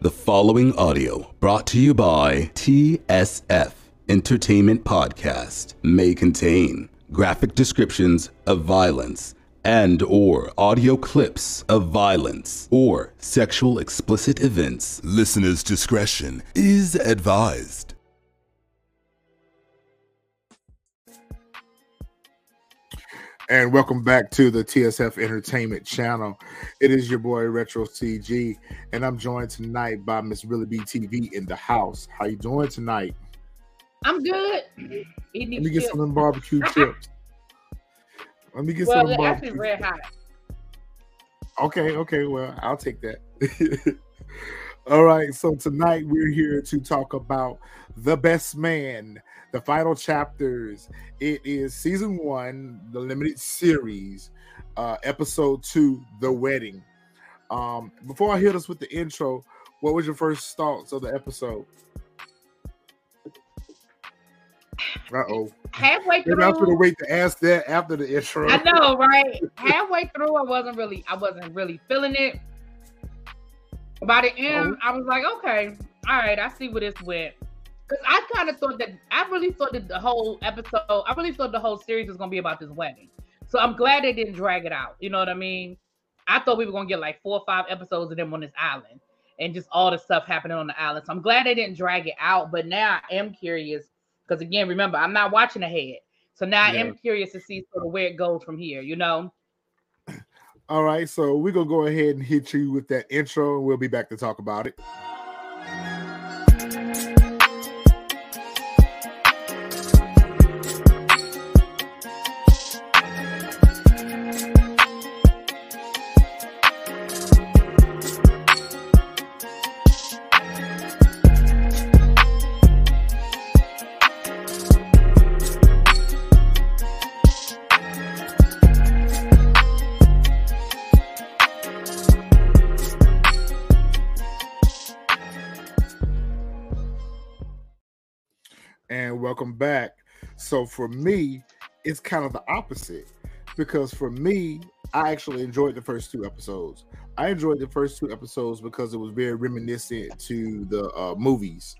The following audio, brought to you by TSF Entertainment Podcast, may contain graphic descriptions of violence and or audio clips of violence or sexual explicit events. Listener's discretion is advised. And welcome back to the TSF Entertainment Channel. It is your boy Retro CG, and I'm joined tonight by Miss Really B TV in the house. How you doing tonight? I'm good. Let me get some barbecue chips. Let me get well, some barbecue. actually red hot. Okay, okay, well, I'll take that. All right, so tonight we're here to talk about The Best Man, the final chapters. It is season one, the limited series, uh, episode two, The Wedding. Um, before I hit us with the intro, what was your first thoughts of the episode? Uh oh. Halfway Maybe I'm gonna through, wait to ask that after the intro. I know, right? Halfway through, I wasn't really, I wasn't really feeling it. By the end, I was like, okay, all right, I see where this went. Because I kind of thought that, I really thought that the whole episode, I really thought the whole series was going to be about this wedding. So I'm glad they didn't drag it out. You know what I mean? I thought we were going to get like four or five episodes of them on this island and just all the stuff happening on the island. So I'm glad they didn't drag it out. But now I am curious because, again, remember, I'm not watching ahead. So now I am curious to see sort of where it goes from here, you know? All right, so we're gonna go ahead and hit you with that intro, and we'll be back to talk about it. So for me, it's kind of the opposite because for me, I actually enjoyed the first two episodes. I enjoyed the first two episodes because it was very reminiscent to the uh, movies.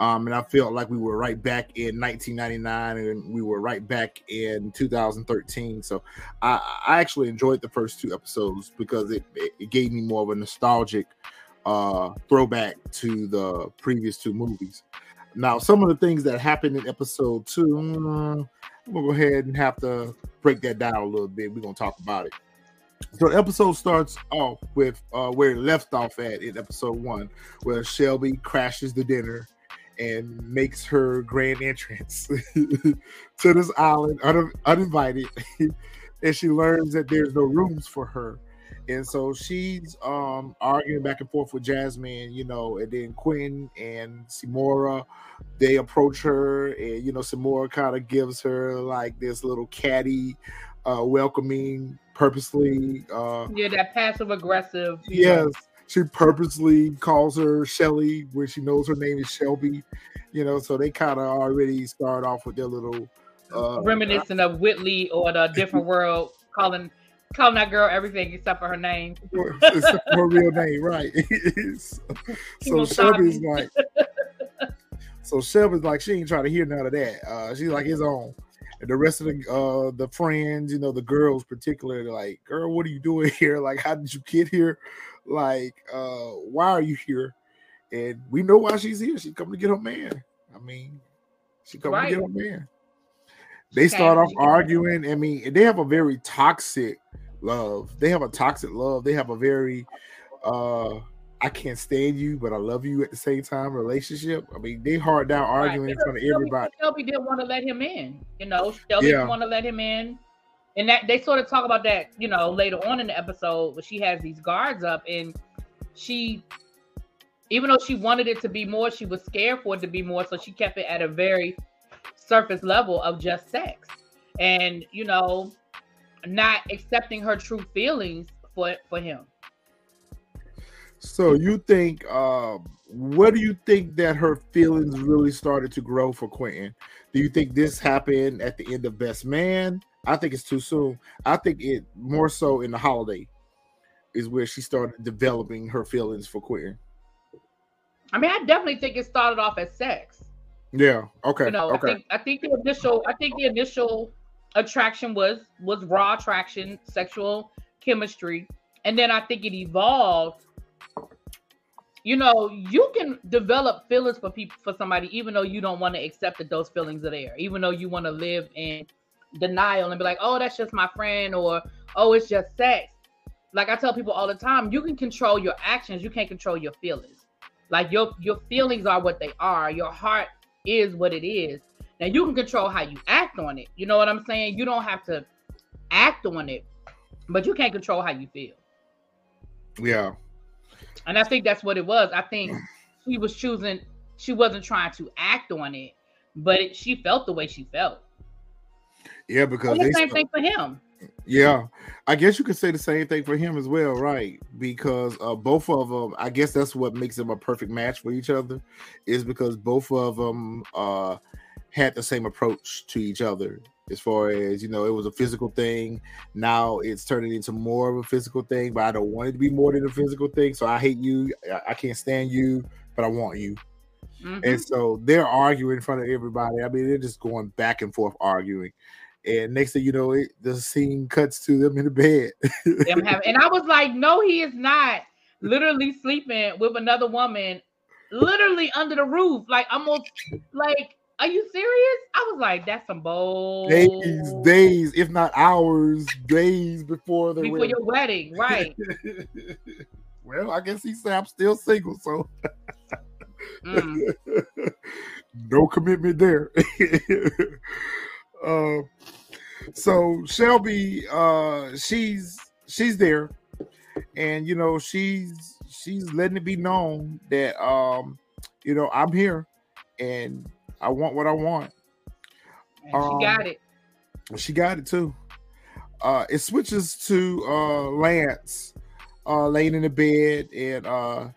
Um, and I felt like we were right back in 1999 and we were right back in 2013. So I, I actually enjoyed the first two episodes because it, it, gave me more of a nostalgic uh, throwback to the previous two movies. Now, some of the things that happened in episode two, mm, we'll go ahead and have to break that down a little bit. We're gonna talk about it. So, the episode starts off with uh, where it left off at in episode one, where Shelby crashes the dinner and makes her grand entrance to this island un- uninvited, and she learns that there's no rooms for her and so she's um arguing back and forth with Jasmine, you know, and then Quinn and Simora, they approach her, and you know, Simora kind of gives her like this little catty, uh, welcoming, purposely, uh, Yeah, that passive aggressive. yes, she purposely calls her Shelly when she knows her name is Shelby, you know, so they kind of already start off with their little uh, reminiscent of Whitley or the different world calling calling that girl everything except for her name. except for her real name, right? so Shelby's like, so Shelby's like, she ain't trying to hear none of that. Uh, she's like his own. And the rest of the uh the friends, you know, the girls particularly, like, girl, what are you doing here? Like, how did you get here? Like, uh, why are you here? And we know why she's here. She's coming to get her man. I mean, she coming to get her man. They start off arguing. I mean, they have a very toxic love. They have a toxic love. They have a very uh I can't stand you, but I love you at the same time relationship. I mean, they hard down Right, arguing in front of everybody. Shelby didn't want to let him in. You know, Shelby Yeah. didn't want to let him in. And that they sort of talk about that, you know, later on in the episode where she has these guards up and she even though she wanted it to be more, she was scared for it to be more. So she kept it at a very surface level of just sex. And, you know, not accepting her true feelings for for him. So you think um what do you think that her feelings really started to grow for Quentin? Do you think this happened at the end of Best Man? I think it's too soon. I think it more so in the holiday is where she started developing her feelings for Quentin. I mean, I definitely think it started off as sex. Yeah. Okay. You know, okay. I think I think the initial I think the initial attraction was was raw attraction, sexual chemistry, and then I think it evolved. You know, you can develop feelings for people for somebody, even though you don't want to accept that those feelings are there, even though you want to live in denial and be like, oh, that's just my friend, or oh, it's just sex. Like I tell people all the time, you can control your actions, you can't control your feelings. Like your your feelings are what they are. Your heart is what it is. Now you can control how you act on it. You know what I'm saying? You don't have to act on it, but you can't control how you feel. Yeah. And I think that's what it was. I think she was choosing, she wasn't trying to act on it, but it, she felt the way she felt. Yeah, because And the they same thing for him. Yeah, I guess you could say the same thing for him as well, right? Because uh, both of them, I guess that's what makes them a perfect match for each other, is because both of them uh, had the same approach to each other. As far as you know, it was a physical thing. Now it's turning into more of a physical thing, but I don't want it to be more than a physical thing. So I hate you. I, I can't stand you, but I want you. Mhm. And so they're arguing in front of everybody. I mean, they're just going back and forth arguing. And next thing you know, it, the scene cuts to them in the bed. And I was like, no, he is not literally sleeping with another woman, literally under the roof. Like almost like, are you serious? I was like, that's some bold days, days, if not hours, days before the before wedding. your wedding, right? well, I guess he said I'm still single, so Mm. no commitment there. uh, so Shelby, uh, she's she's there, and you know she's she's letting it be known that um, you know I'm here, and I want what I want. Um, she got it. She got it too. Uh, it switches to uh, Lance uh, laying in the bed, and uh,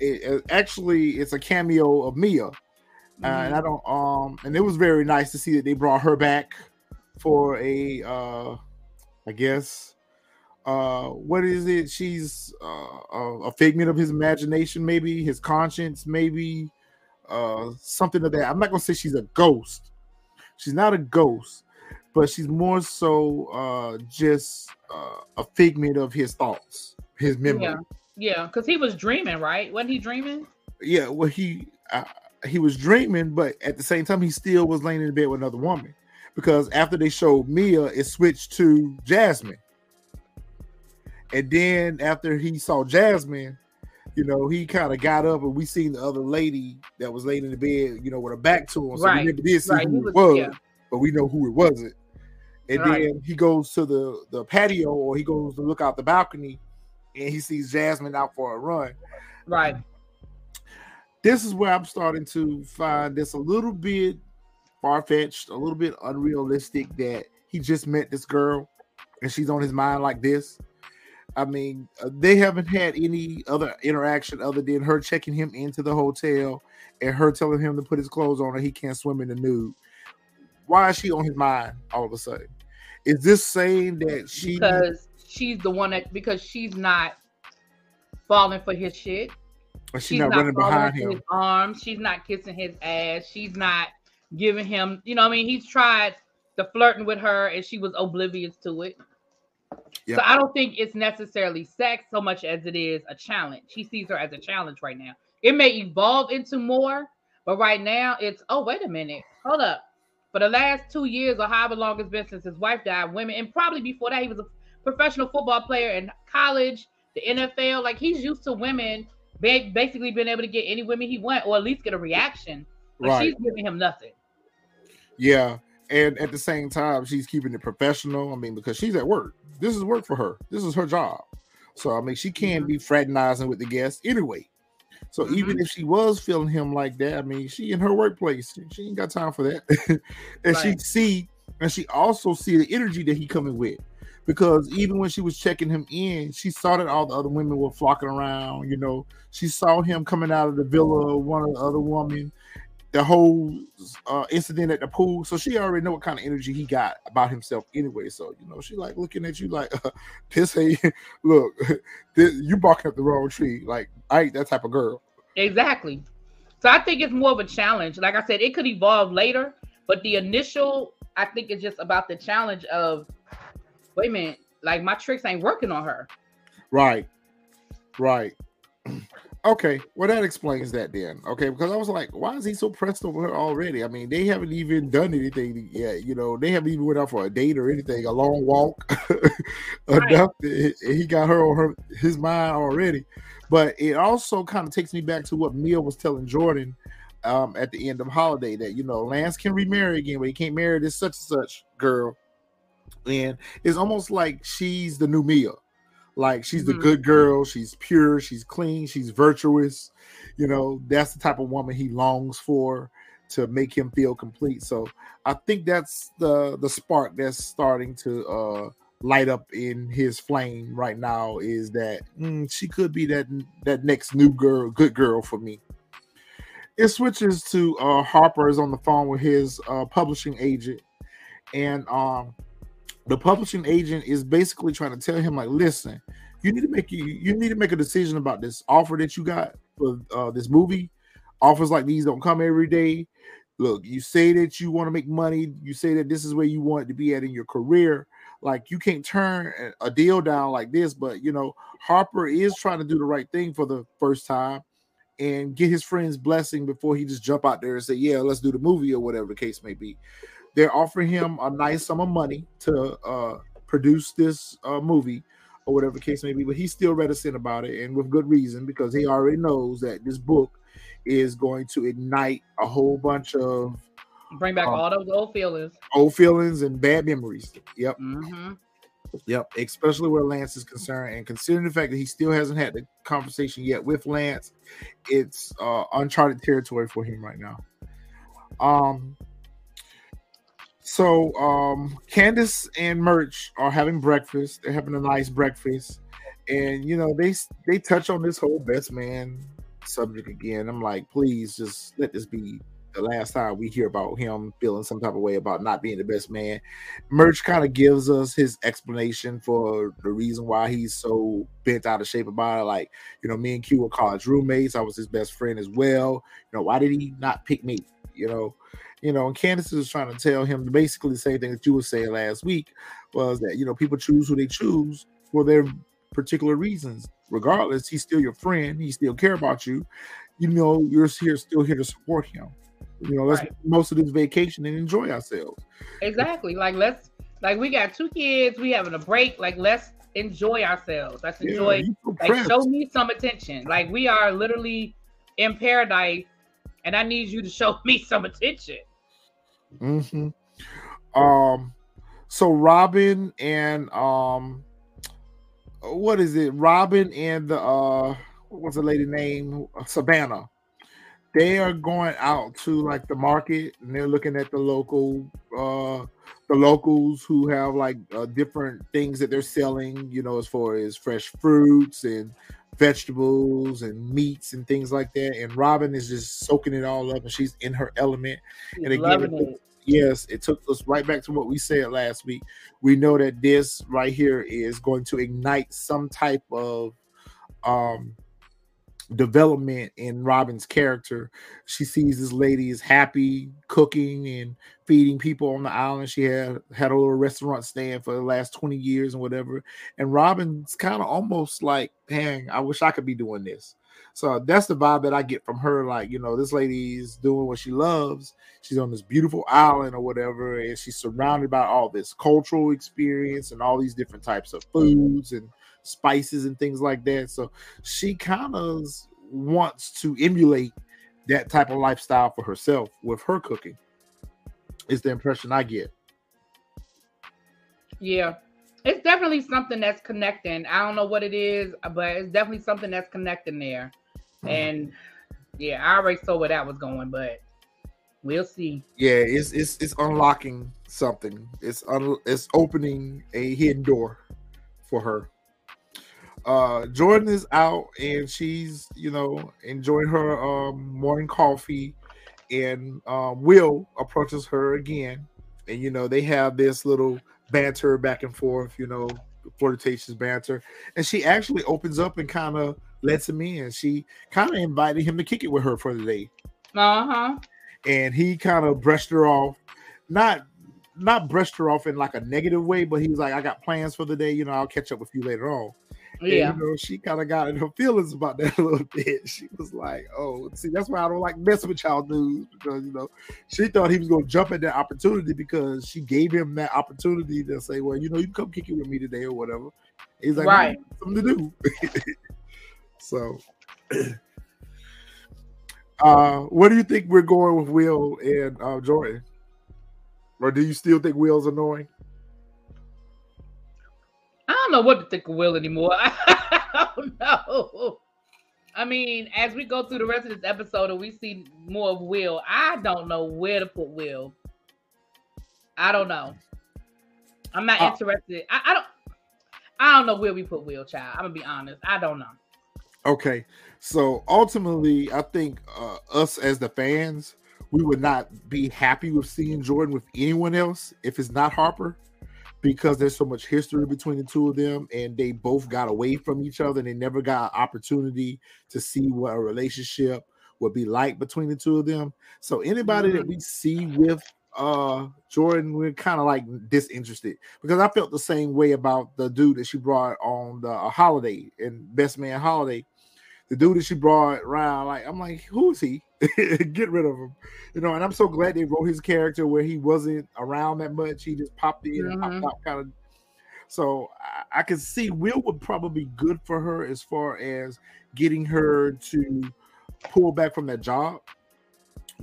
it, it- actually it's a cameo of Mia. Uh, and I don't um and it was very nice to see that they brought her back for a uh I guess uh what is it she's uh a, a figment of his imagination maybe his conscience maybe uh something of that I'm not gonna say she's a ghost she's not a ghost but she's more so uh just uh, a figment of his thoughts his memory Yeah, yeah, because he was dreaming, right? Wasn't he dreaming? yeah, well, he uh, he was dreaming, but at the same time, he still was laying in bed with another woman. Because after they showed Mia, it switched to Jasmine, and then after he saw Jasmine, you know, he kind of got up, and we seen the other lady that was laying in the bed, you know, with her back to him. So Right, we never did see right, who it was- was, yeah. but we know who it wasn't. And Right. then he goes to the the patio, or he goes to look out the balcony, and he sees Jasmine out for a run Right. this is where I'm starting to find this a little bit far fetched, a little bit unrealistic that he just met this girl and she's on his mind like this. I mean, uh, they haven't had any other interaction other than her checking him into the hotel and her telling him to put his clothes on or he can't swim in the nude. Why is she on his mind all of a sudden? Is this saying that she Because she's the one that because she's not falling for his shit. she's She's not, not, running behind him? his arms. She's not kissing his ass. She's not giving him. You know, what I mean, he's tried the flirting with her, and she was oblivious to it. Yeah. So I don't think it's necessarily sex so much as it is a challenge. He sees her as a challenge right now. It may evolve into more, but right now it's oh wait a minute, hold up. For the last two years or however long it's been since his wife died, women and probably before that he was a professional football player in college, the NFL. Like he's used to women basically being able to get any women he want or at least get a reaction. But Right. she's giving him nothing. Yeah, and at the same time, she's keeping it professional. I mean, because she's at work. This is work for her. This is her job. So I mean, she can't mm-hmm. be fraternizing with the guests anyway. So even mm-hmm. if she was feeling him like that, I mean, she in her workplace, she ain't got time for that. and she see, and she also see the energy that he coming with. Because even when she was checking him in, she saw that all the other women were flocking around. You know, she saw him coming out of the villa, one of the other woman, the whole uh, incident at the pool. So she already know what kind of energy he got about himself anyway. So you know, she like looking at you like, uh, this hey, look, this, you barking up the wrong tree. Like I ain't that type of girl. Exactly. So I think it's more of a challenge. Like I said, it could evolve later, but the initial, I think, is just about the challenge of, wait a minute, like my tricks ain't working on her. Right. Right. Okay, well that explains that then. Okay, because I was like, why is he so pressed over her already? I mean, they haven't even done anything yet. You know, they haven't even went out for a date or anything, a long walk. Enough, he got her on her his mind already. But it also kind of takes me back to what Mia was telling Jordan um, at the end of Holiday that you know Lance can remarry again, but he can't marry this such and such girl, and it's almost like she's the new Mia like she's the mm-hmm. good girl, she's pure, she's clean, she's virtuous. You know, that's the type of woman he longs for to make him feel complete. So I think that's the the spark that's starting to uh light up in his flame right now is that mm, she could be that that next new girl, good girl for me. It switches to uh Harper is on the phone with his uh publishing agent and um the publishing agent is basically trying to tell him like listen you need to make you you need to make a decision about this offer that you got for uh, this movie. Offers like these don't come every day. Look you say that you want to make money. You say that this is where you want to be at in your career. Like you can't turn a deal down like this but you know harper is trying to do the right thing for the first time and get his friend's blessing before he just jump out there and say yeah let's do the movie or whatever the case may be they're offering him a nice sum of money to uh, produce this uh, movie or whatever the case may be, but he's still reticent about it, and with good reason because he already knows that this book is going to ignite a whole bunch of bring back um, all those old feelings, old feelings, and bad memories. Yep. Mm-hmm. Yep, especially where Lance is concerned, and considering the fact that he still hasn't had the conversation yet with Lance, it's uh, uncharted territory for him right now. Um, so um Candace and Murch are having breakfast. They're having a nice breakfast. And you know, they they touch on this whole best man subject again. I'm like, please just let this be the last time we hear about him feeling some type of way about not being the best man. Murch kind of gives us his explanation for the reason why he's so bent out of shape about it. Like, you know, me and Q were college roommates. I was his best friend as well. You know, why did he not pick me? You know, you know, and Candace was trying to tell him basically the same thing that you were saying last week was that you know people choose who they choose for their particular reasons. Regardless, he's still your friend. He still care about you. You know, you're here still here to support him. You know, let's right. most of this vacation and enjoy ourselves. Exactly. Like let's like we got two kids. We having a break. Like let's enjoy ourselves. Let's enjoy. Like show me some attention. Like we are literally in paradise, and I need you to show me some attention. Mm-hmm. Um, so Robin and um, what is it? Robin and the uh, what's the lady name? Savannah. They are going out to like the market and they're looking at the local uh the locals who have like uh, different things that they're selling, you know, as far as fresh fruits and vegetables and meats and things like that. And Robin is just soaking it all up, and she's in her element. She's and again, it yes, it took us right back to what we said last week. We know that this right here is going to ignite some type of um development in Robin's character. She sees this lady is happy cooking and feeding people on the island. She had had a little restaurant stand for the last 20 years and whatever. And Robin's kind of almost like, dang, I wish I could be doing this. So that's the vibe that I get from her. Like, you know, this lady is doing what she loves. She's on this beautiful island or whatever, and she's surrounded by all this cultural experience and all these different types of foods and spices and things like that. So she kind of wants to emulate that type of lifestyle for herself with her cooking. Is the impression I get. Yeah. It's definitely something that's connecting. I don't know what it is, but it's definitely something that's connecting there. Mm-hmm. And yeah, I already saw where that was going, but we'll see. Yeah, it's it's it's unlocking something. It's un, it's opening a hidden door for her uh Jordan is out and she's you know enjoying her um morning coffee and um Will approaches her again and you know they have this little banter back and forth you know flirtatious banter and she actually opens up and kind of lets him in. She kind of invited him to kick it with her for the day. Uh huh. And he kind of brushed her off, not not brushed her off in like a negative way, but he was like, "I got plans for the day. You know, I'll catch up with you later on." Yeah. And, you know, she kind of got in her feelings about that a little bit. She was like, "Oh, see, that's why I don't like messing with y'all dudes because you know, she thought he was going to jump at that opportunity because she gave him that opportunity to say, well, you know, you come kick it with me today or whatever." He's like, Right. "No, something to do." so, uh, what do you think we're going with Will and uh, Jordan? Or do you still think Will's annoying? I don't know what to think of Will anymore. I don't know. I mean, as we go through the rest of this episode and we see more of Will, I don't know where to put Will. I don't know. I'm not Uh, interested. I, I don't. I don't know where we put Will, child. I'm gonna be honest. I don't know. Okay, so ultimately, I think uh, us as the fans, we would not be happy with seeing Jordan with anyone else if it's not Harper, because there's so much history between the two of them, and they both got away from each other, and they never got an opportunity to see what a relationship would be like between the two of them. So anybody that we see with uh Jordan, we're kind of like disinterested because I felt the same way about the dude that she brought on the uh, holiday and Best Man Holiday the dude that she brought around, like I'm like, who is he? Get rid of him, you know. And I'm so glad they wrote his character where he wasn't around that much. He just popped in and Mhm. popped out, kind of. So I, I can see Will would probably be good for her as far as getting her to pull back from that job,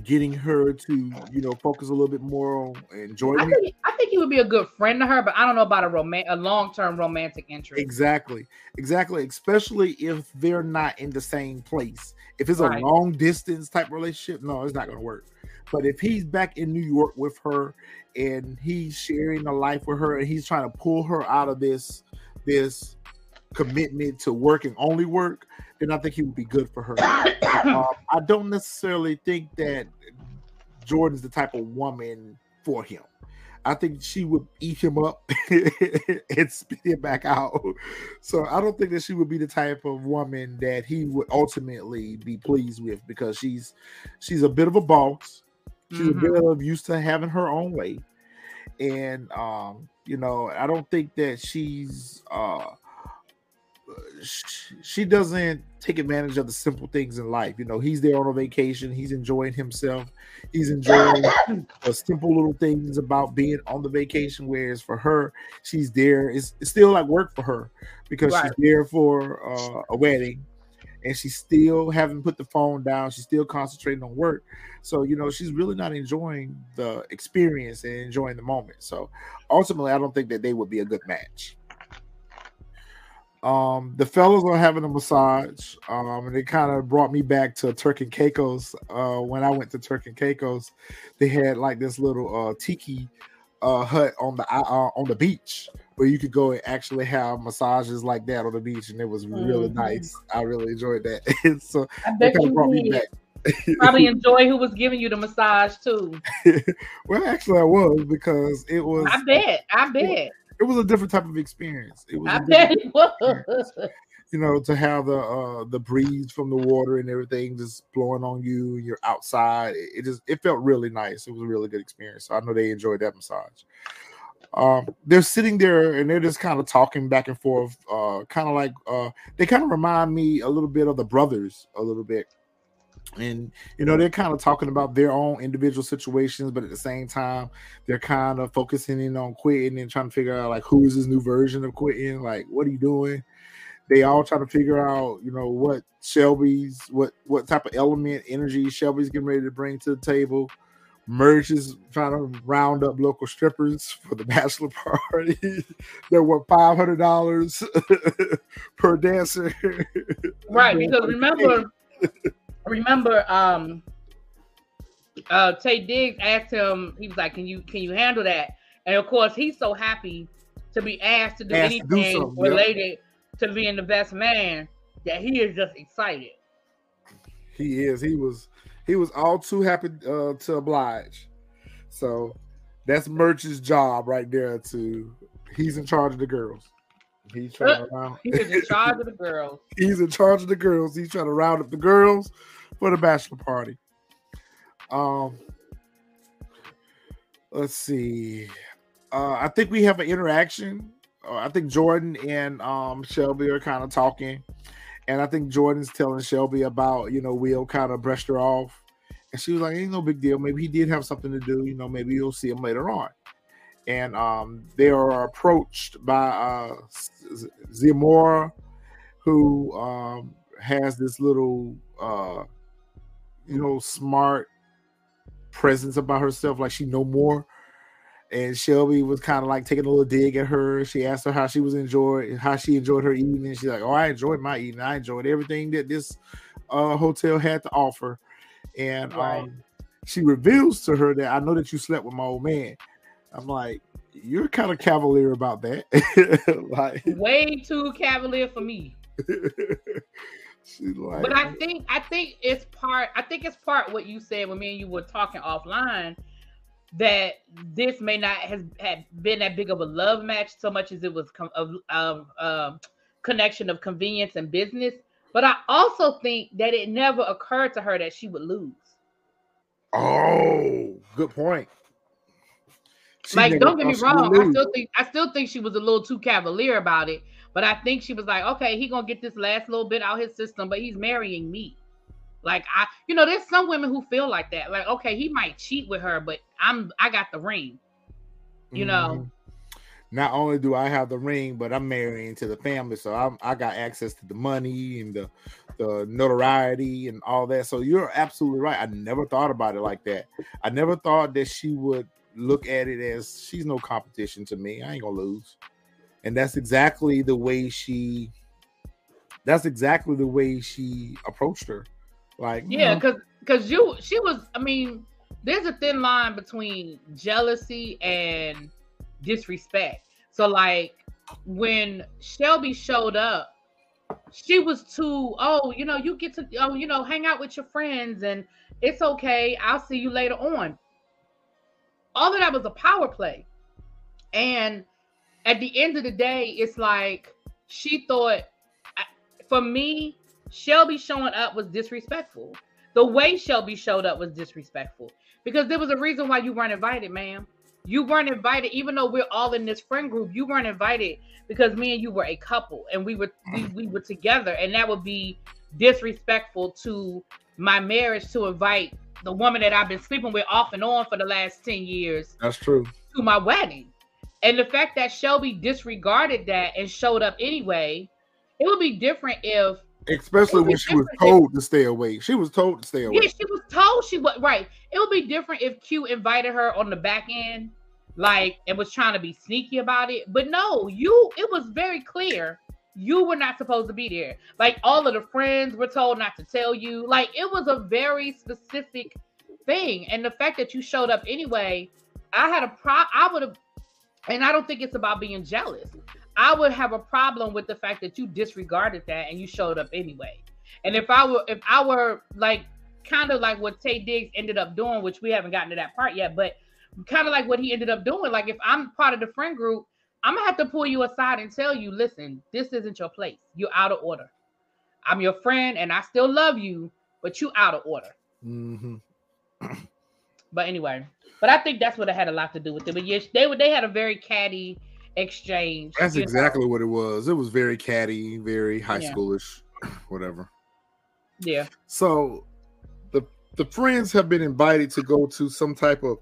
getting her to you know focus a little bit more on I think I think he would be a good friend to her, but I don't know about a roman a long term romantic interest. Exactly, exactly. Especially if they're not in the same place. If it's a Right. long distance type relationship, no, it's not going to work. But if he's back in New York with her and he's sharing a life with her and he's trying to pull her out of this this commitment to work and only work, then I think he would be good for her. um, I don't necessarily think that Jordan's the type of woman for him. I think she would eat him up and spit him back out. So I don't think that she would be the type of woman that he would ultimately be pleased with because she's she's a bit of a boss. She's Mhm. a bit of used to having her own way. And um, you know, I don't think that she's uh she doesn't take advantage of the simple things in life. You know, he's there on a vacation, he's enjoying himself, he's enjoying the simple little things about being on the vacation. Whereas for her, she's there. It's, it's still like work for her because she's there for uh, a wedding and she's still haven't put the phone down. She's still concentrating on work. So, you know, she's really not enjoying the experience and enjoying the moment. So ultimately, I don't think that they would be a good match. Um, the fellas are having a massage, um, and it kind of brought me back to Turk and Caicos. Uh, when I went to Turk and Caicos, they had like this little uh tiki uh hut on the uh, on the beach where you could go and actually have massages like that on the beach, and it was really Mhm. nice. I really enjoyed that. so I bet you brought me back. Probably enjoy who was giving you the massage too. well, actually, I was because it was I bet. I bet. it was a different type of experience. It was I bet it was. you know, to have the uh the breeze from the water and everything just blowing on you, you're outside. It, it just it felt really nice. It was a really good experience. So I know they enjoyed that massage. Um, they're sitting there and they're just kind of talking back and forth, uh, kind of like uh, they kind of remind me a little bit of the brothers, a little bit. And you know, they're kind of talking about their own individual situations, but at the same time, they're kind of focusing in on Quentin and trying to figure out like who is this new version of Quentin, like what are you doing? They all try to figure out, you know, what Shelby's what what type of element energy Shelby's getting ready to bring to the table. Murch is trying to round up local strippers for the bachelor party. Five hundred dollars per dancer. right, because remember, remember, um, uh, Taye Diggs asked him. He was like, "Can you can you handle that?" And of course, he's so happy to be asked to do Asked to do anything something, yeah. related to being the best man that he is just excited. He is. He was. He was all too happy uh, to oblige. So that's Murch's job right there. To he's in charge of the girls. He's trying to round. He's in charge of the girls. He's in charge of the girls. He's trying to round up the girls for the bachelor party. Um, let's see. Uh, I think we have an interaction. Uh, I think Jordan and um, Shelby are kind of talking, and I think Jordan's telling Shelby about you know Will kind of brushed her off, and she was like, "Ain't no big deal. Maybe he did have something to do. You know, maybe you'll see him later on." And um, they are approached by uh, Ziamora, who um, has this little, uh, you know, smart presence about herself, like she know more and Shelby was kind of like taking a little dig at her. She asked her how she was enjoyed, how she enjoyed her evening. She's like, "Oh, I enjoyed my evening. I enjoyed everything that this uh, hotel had to offer." And right. um, she reveals to her that I know that you slept with my old man. I'm like, you're kind of cavalier about that. like way too cavalier for me. like, but I think I think it's part. I think it's part what you said when me and you were talking offline that this may not has had been that big of a love match so much as it was com- of, of um, connection of convenience and business. But I also think that it never occurred to her that she would lose. Oh, good point. She like, don't get me wrong. I still think I still think she was a little too cavalier about it. But I think she was like, okay, he gonna get this last little bit out his system, but he's marrying me. Like I, you know, there's some women who feel like that. Like, okay, he might cheat with her, but I'm I got the ring. You mm-hmm. know. Not only do I have the ring, but I'm marrying to the family, so I'm, I got access to the money and the the notoriety and all that. So you're absolutely right. I never thought about it like that. I never thought that she would look at it as she's no competition to me. I ain't gonna lose. And that's exactly the way she that's exactly the way she approached her. Like yeah, because because you she was. I mean, there's a thin line between jealousy and disrespect. So like when Shelby showed up, she was too. Oh, you know, you get to oh, you know, hang out with your friends and it's okay. I'll see you later on. All of that was a power play, and at the end of the day, it's like she thought. For me, Shelby showing up was disrespectful. The way Shelby showed up was disrespectful because there was a reason why you weren't invited, ma'am. You weren't invited, even though we're all in this friend group. You weren't invited because me and you were a couple and we were we, we were together, and that would be disrespectful to my marriage to invite the woman that I've been sleeping with off and on for the last 10 years. That's true. To my wedding. And the fact that Shelby disregarded that and showed up anyway, it would be different if Especially when she was told if, to stay away. She was told to stay away. Yeah, she was told she was right. It would be different if Q invited her on the back end, like and was trying to be sneaky about it. But no, you it was very clear you were not supposed to be there. Like all of the friends were told not to tell you. Like it was a very specific thing. And the fact that you showed up anyway, I had a pro I would have and I don't think it's about being jealous. I would have a problem with the fact that you disregarded that and you showed up anyway. And if I were if I were like kind of like what Taye Diggs ended up doing, which we haven't gotten to that part yet, but kind of like what he ended up doing. Like if I'm part of the friend group, I'm gonna have to pull you aside and tell you, listen, this isn't your place. You're out of order. I'm your friend and I still love you, but you out of order. Mm-hmm. but anyway, but I think that's what it had a lot to do with it. But yes, they they had a very catty exchange. That's exactly know? what it was. It was very catty, very high yeah. schoolish, whatever. Yeah. So the the friends have been invited to go to some type of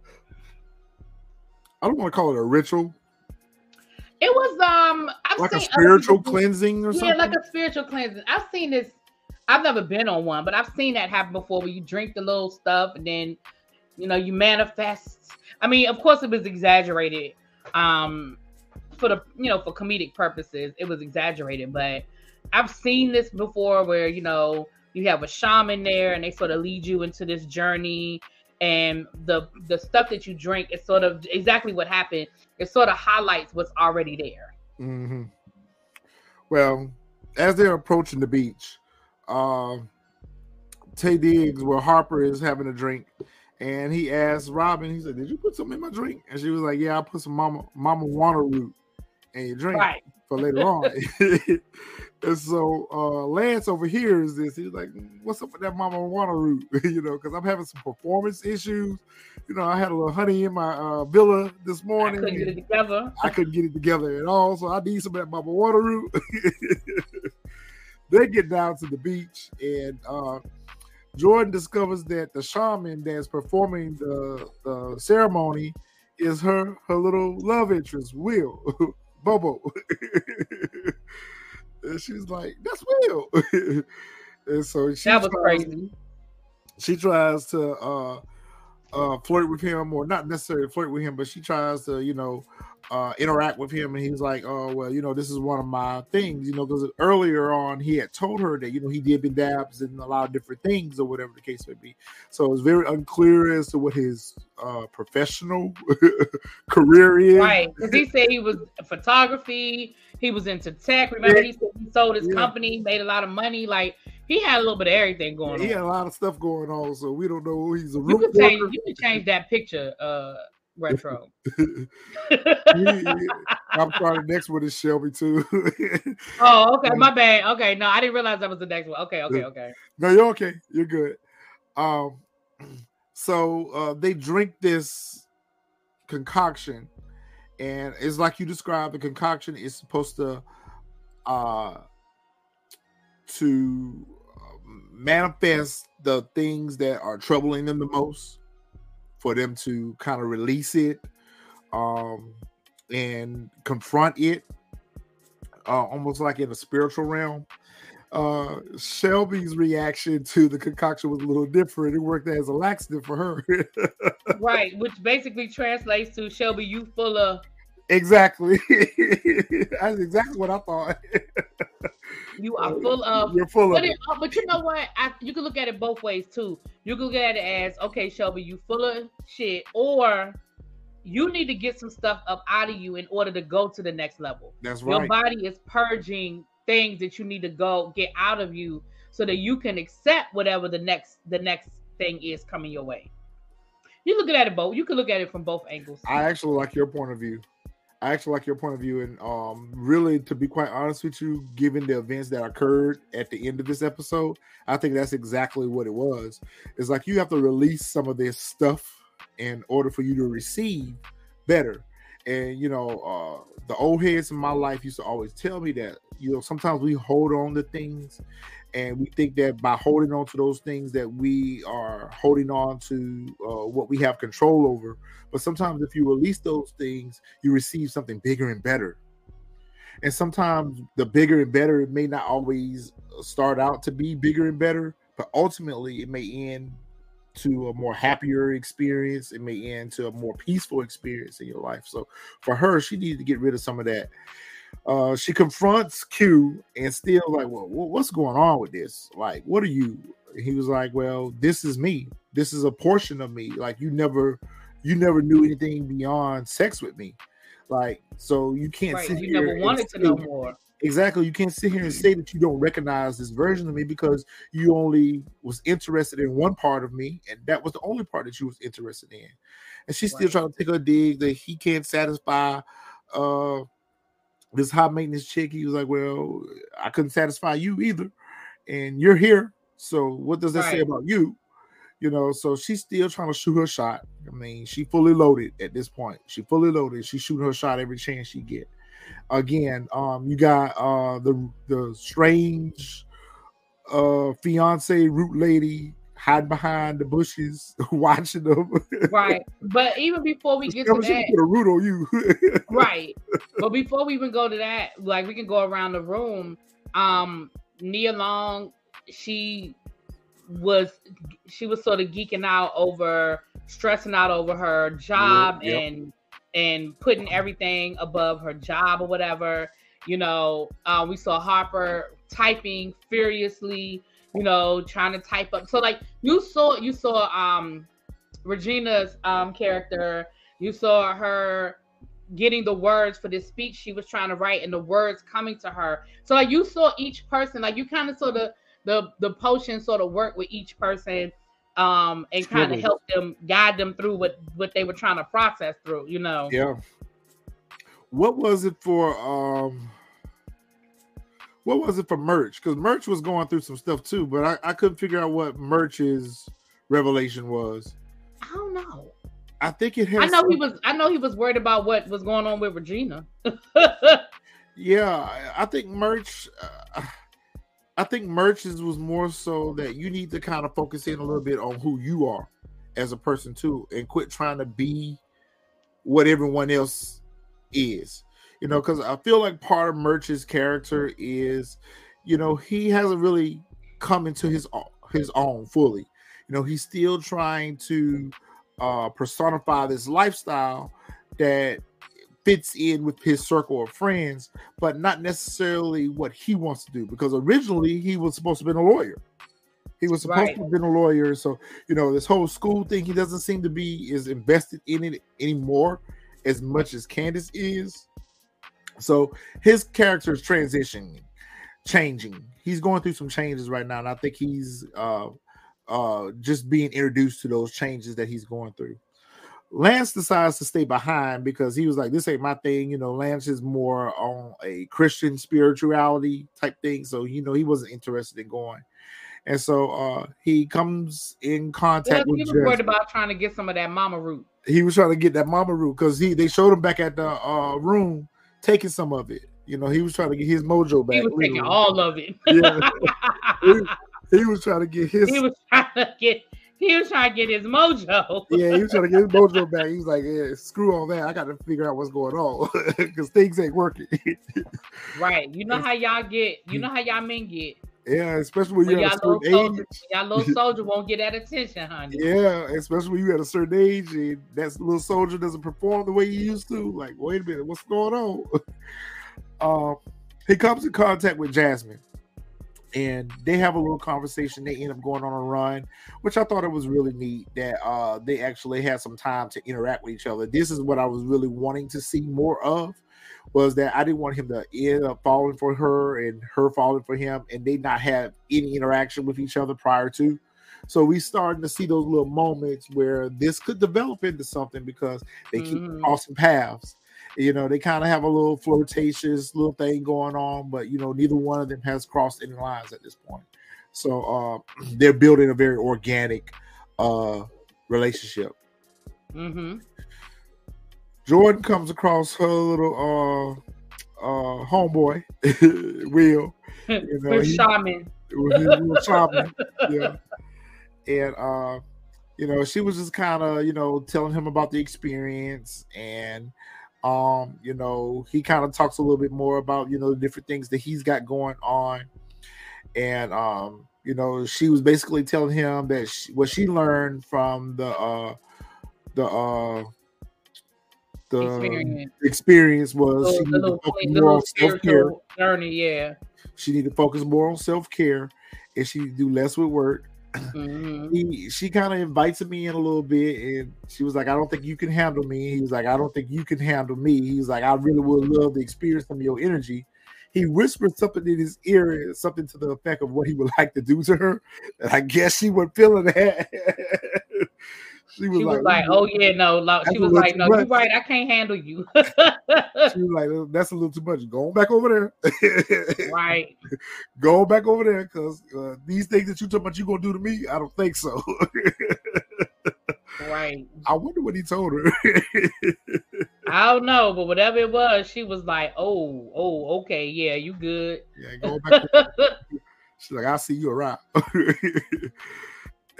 I don't want to call it a ritual. It was um I've like a spiritual cleansing or yeah, something. Yeah, like a spiritual cleansing. I've seen this. I've never been on one, but I've seen that happen before where you drink the little stuff and then you know you manifest. I mean, of course it was exaggerated. Um for the you know for comedic purposes it was exaggerated but i've seen this before where you know you have a shaman there and they sort of lead you into this journey and the the stuff that you drink is sort of exactly what happened it sort of highlights what's already there mm-hmm. well as they're approaching the beach uh taye diggs where harper is having a drink and he asked Robin, he said, Did you put something in my drink? And she was like, Yeah, I put some mama mamajuana root and you drink. Right. for later on. and so uh, Lance overhears this. He's like, "What's up with that Mamajuana root?" you know, because I'm having some performance issues. You know, I had a little honey in my uh, villa this morning. I couldn't get it together. I couldn't get it together at all, so I need some of that Mamajuana root. they get down to the beach, and uh, Jordan discovers that the shaman that's performing the, the ceremony is her her little love interest, Will Bobo. And she's like, "That's Will." and so she that was tries, crazy. She tries to uh, uh, flirt with him, or not necessarily flirt with him, but she tries to, you know, uh, interact with him, and he's like, "Oh well, you know, this is one of my things, you know, because earlier on he had told her that you know he did been dabs in a lot of different things or whatever the case may be. So it was very unclear as to what his uh, professional career is. Right, because he said he was photography, he was into tech. Remember, he he sold his Yeah. company, made a lot of money. Like he had a little bit of everything going on. He had a lot of stuff going on, so we don't know. Who he's a You could change, you can change that picture, uh, retro. I'm sorry. The next one is Shelby too. oh, okay, my bad. Okay, no, I didn't realize that was the next one. Okay, okay, okay. no, you're okay. You're good. Um, so uh, they drink this concoction, and it's like you described. The concoction is supposed to, uh, to uh, manifest the things that are troubling them the most, for them to kind of release it, um, and confront it, uh, almost like in a spiritual realm uh Shelby's reaction to the concoction was a little different. It worked as a laxative for her. Right, which basically translates to Shelby, you full of exactly. That's exactly what I thought. you are full of You're full of But, it. it, uh, but you know what? I, you can look at it both ways too. You can look at it as, okay, Shelby, you full of shit, or you need to get some stuff up out of you in order to go to the next level. That's right. Your body is purging things that you need to go get out of you so that you can accept whatever the next the next thing is coming your way. You look at it both. You can look at it from both angles. I actually like your point of view. I actually like your point of view, and um, really, to be quite honest with you, given the events that occurred at the end of this episode, I think that's exactly what it was. It's like you have to release some of this stuff in order for you to receive better. And you know, uh, the old heads in my life used to always tell me that you know sometimes we hold on to things, and we think that by holding on to those things that we are holding on to uh, what we have control over. But sometimes if you release those things, you receive something bigger and better. And sometimes the bigger and better it may not always start out to be bigger and better, but ultimately it may end to a more happier experience. It may end to a more peaceful experience in your life. So for her, she needed to get rid of some of that. Uh, she confronts Q and still like, well, what's going on with this? Like, what are you? He was like, well, this is me. This is a portion of me. Like, you never, you never knew anything beyond sex with me. Like, so you can't Right. sit You here never wanted to know more. Exactly. You can't sit here and say that you don't recognize this version of me because you only was interested in one part of me, and that was the only part that you was interested in. And she's still Right. trying to take a dig that he can't satisfy uh this high maintenance chick. He was like, Well, I couldn't satisfy you either, and you're here. So what does that say about you? You know, so she's still trying to shoot her shot. I mean, she fully loaded at this point. She fully loaded. She's shooting her shot every chance she get again um you got uh the the strange uh fiance root lady hiding behind the bushes watching them Right. But even before we get to that, put a root on you right. But before we even go to that, like we can go around the room. Um, Nia Long, she was she was sort of geeking out over stressing out over her job yep. and and putting everything above her job or whatever. You know, uh, we saw Harper typing furiously, you know, trying to type up. So like you saw you saw um Regina's um character, you saw her getting the words for this speech she was trying to write and the words coming to her. So like you saw each person, like you kind of saw of the the potion sort of work with each person um and kind of help them guide them through what what they were trying to process through, you know. yeah what was it for um what was it for Murch? Because Murch was going through some stuff too, but I, I couldn't figure out what Murch's revelation was. I don't know. I think it. I know he was. I know he was worried about what was going on with Regina. yeah, I, I think merch. Uh, I think Murch's was more so that you need to kind of focus in a little bit on who you are as a person too, and quit trying to be what everyone else is. You know, because I feel like part of Murch's character is, you know, he hasn't really come into his his own fully. You know, he's still trying to uh, personify this lifestyle that fits in with his circle of friends, but not necessarily what he wants to do. Because originally he was supposed to be a lawyer. He was supposed right. to have been a lawyer. So, you know, this whole school thing, he doesn't seem to be as invested in it anymore as much as Candace is. So his character is transitioning, changing. He's going through some changes right now. And I think he's uh uh just being introduced to those changes that he's going through. Lance decides to stay behind because he was like, This ain't my thing. You know, Lance is more on a Christian spirituality type thing. So, you know, he wasn't interested in going. And so uh he comes in contact with he was worried about trying to get some of that mama root. He was trying to get that mama root because he they showed him back at the uh room taking some of it. You know, he was trying to get his mojo back. He was taking all of it. yeah. he, he was trying to get his he was trying to get he was trying to get his mojo. yeah, he was trying to get his mojo back. He was like, "Yeah, screw all that. I got to figure out what's going on because things ain't working." right. You know how y'all get. You hmm. know how y'all men get. Yeah, especially when, when you're at a certain soldier, age. Y'all little soldier won't get that attention, honey. Yeah, especially when you're at a certain age and that little soldier doesn't perform the way he used to. Like, wait a minute, what's going on? um, he comes in contact with Jasmine and they have a little conversation. They end up going on a run, which I thought it was really neat that uh, they actually had some time to interact with each other. This is what I was really wanting to see more of. Was that I didn't want him to end up falling for her and her falling for him, and they not have any interaction with each other prior to. So we starting to see those little moments where this could develop into something because they keep mm-hmm. crossing paths you know, they kind of have a little flirtatious little thing going on, but you know, neither one of them has crossed any lines at this point. So uh, they're building a very organic uh, relationship. Mm-hmm. Jordan comes across her little uh, uh, homeboy, Will. You know, he, shaman. shaman. Yeah. And uh, you know, she was just kind of, you know, telling him about the experience and um, you know, he kind of talks a little bit more about, you know, the different things that he's got going on. And um, you know, she was basically telling him that she, what she learned from the uh the uh the experience, experience was she needed to focus more on self-care. Journey, yeah. She needed to focus more on self-care and she do less with work Mm-hmm. He, she kind of invites me in a little bit, and she was like, "I don't think you can handle me." He was like, "I don't think you can handle me." He was like, "I really would love to experience of your energy." He whispered something in his ear, something to the effect of what he would like to do to her. And I guess she was feeling that. She was, she was like, like, "Oh yeah, no." she was like, "No, you're right. I can't handle you." she was like, "That's a little too much. Going back over there." right. Go back over there because uh, these things that you talking about you gonna do to me, I don't think so. right. I wonder what he told her. I don't know, but whatever it was, she was like, "Oh, oh, okay, yeah, you good." Yeah, go back. She's like, "I see you around."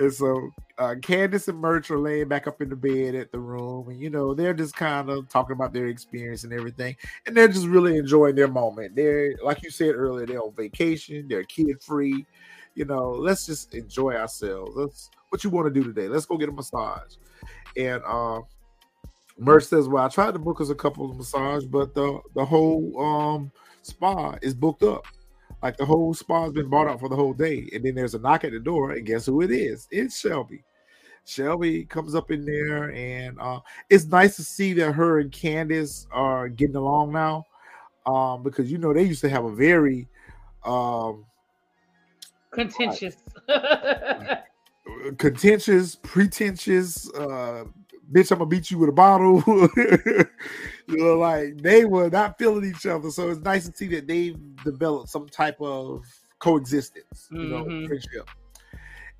And so uh, Candace and Murch are laying back up in the bed at the room, and you know they're just kind of talking about their experience and everything, and they're just really enjoying their moment. They're like you said earlier, they're on vacation, they're kid free. You know, let's just enjoy ourselves. Let's what you want to do today. Let's go get a massage. And uh, Murch says, "Well, I tried to book us a couple of massage, but the the whole um, spa is booked up." Like the whole spa's been bought out for the whole day, and then there's a knock at the door, and guess who it is? It's Shelby. Shelby comes up in there, and uh, it's nice to see that her and Candace are getting along now, um, because you know they used to have a very um, contentious, uh, contentious, pretentious. Uh, bitch, I'm gonna beat you with a bottle. you know, like they were not feeling each other. So it's nice to see that they've develop some type of coexistence, you know, Mhm. friendship.